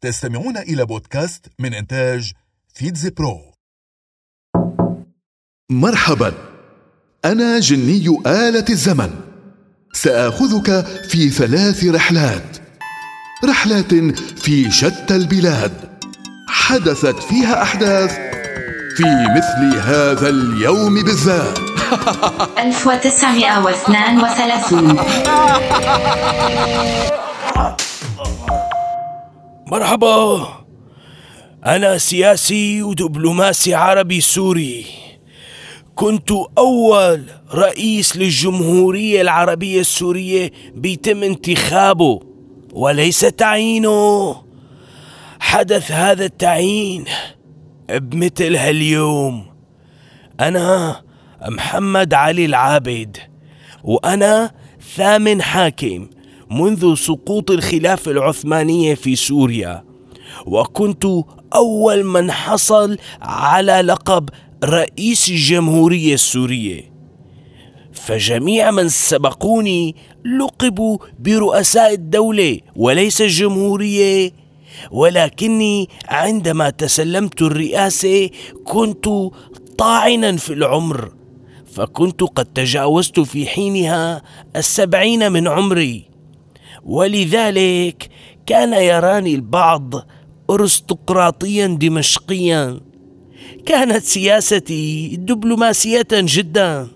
تستمعون إلى بودكاست من إنتاج فيتزي برو. مرحبا. أنا جني آلة الزمن. سآخذك في ثلاث رحلات. رحلات في شتى البلاد. حدثت فيها أحداث في مثل هذا اليوم بالذات. 1932 مرحبا. أنا سياسي ودبلوماسي عربي سوري. كنت أول رئيس للجمهورية العربية السورية بيتم انتخابه وليس تعيينه. حدث هذا التعيين بمثل هاليوم. أنا محمد علي العابد وأنا ثامن حاكم. منذ سقوط الخلافة العثمانية في سوريا. وكنت أول من حصل على لقب رئيس الجمهورية السورية. فجميع من سبقوني لقبوا برؤساء الدولة وليس الجمهورية. ولكني عندما تسلمت الرئاسة كنت طاعنا في العمر. فكنت قد تجاوزت في حينها السبعين من عمري. ولذلك كان يراني البعض ارستقراطيا دمشقيا. كانت سياستي دبلوماسية جدا.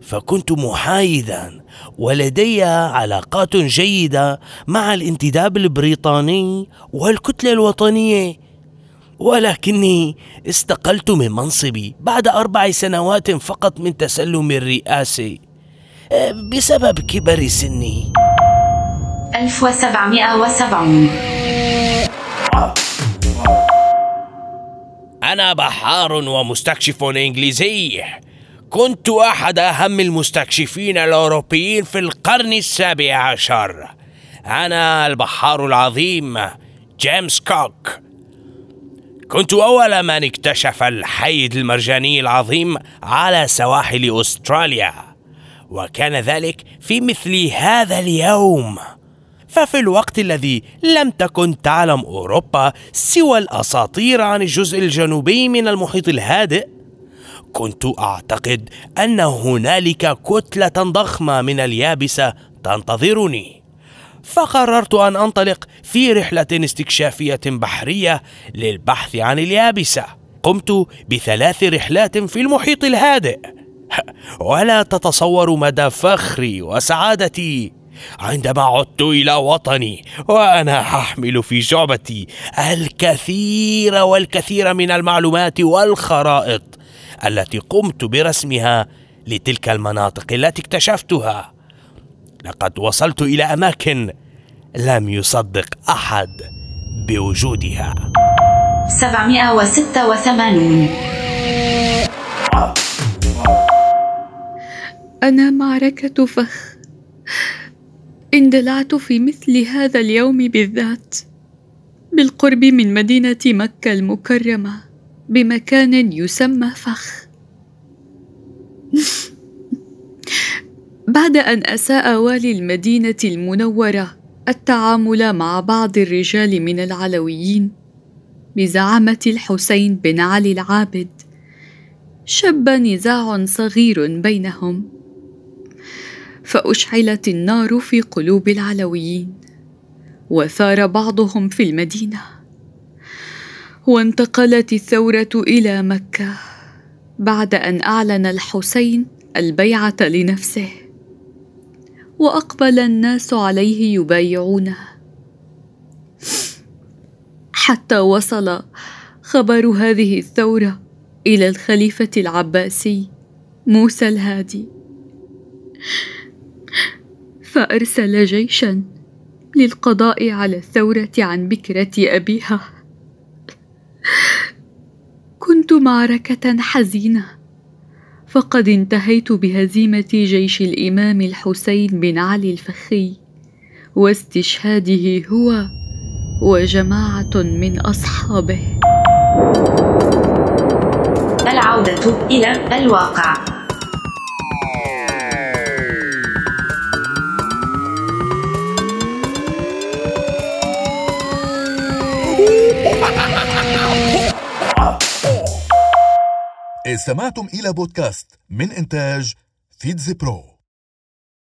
فكنت محايدا. ولدي علاقات جيدة مع الانتداب البريطاني والكتلة الوطنية. ولكني استقلت من منصبي بعد أربع سنوات فقط من تسلم الرئاسة بسبب كبر سني. 1770 أنا بحار ومستكشف إنجليزي. كنت أحد أهم المستكشفين الأوروبيين في القرن السابع عشر. أنا البحار العظيم جيمس كوك. كنت أول من اكتشف الحيد المرجاني العظيم على سواحل أستراليا وكان ذلك في مثل هذا اليوم. ففي الوقت الذي لم تكن تعلم أوروبا سوى الأساطير عن الجزء الجنوبي من المحيط الهادئ كنت أعتقد أن هنالك كتلة ضخمة من اليابسة تنتظرني. فقررت أن أنطلق في رحلة استكشافية بحرية للبحث عن اليابسة. قمت بثلاث رحلات في المحيط الهادئ. ولا تتصور مدى فخري وسعادتي. عندما عدت إلى وطني وأنا أحمل في جعبتي الكثير والكثير من المعلومات والخرائط التي قمت برسمها لتلك المناطق التي اكتشفتها. لقد وصلت إلى أماكن لم يصدق أحد بوجودها. 786 أنا معركة فخ. اندلعت في مثل هذا اليوم بالذات بالقرب من مدينة مكة المكرمة بمكان يسمى فخ. بعد أن أساء والي المدينة المنورة التعامل مع بعض الرجال من العلويين بزعامة الحسين بن علي العابد شب نزاع صغير بينهم. فأشعلت النار في قلوب العلويين وثار بعضهم في المدينة وانتقلت الثورة إلى مكة بعد أن أعلن الحسين البيعة لنفسه وأقبل الناس عليه يبايعونه حتى وصل خبر هذه الثورة إلى الخليفة العباسي موسى الهادي. فأرسل جيشا للقضاء على الثورة عن بكرة أبيها. كنت معركة حزينة فقد انتهيت بهزيمة جيش الإمام الحسين بن علي الفخي واستشهاده هو وجماعة من أصحابه. العودة إلى الواقع. استمعتم إلى بودكاست من إنتاج فيتزي برو.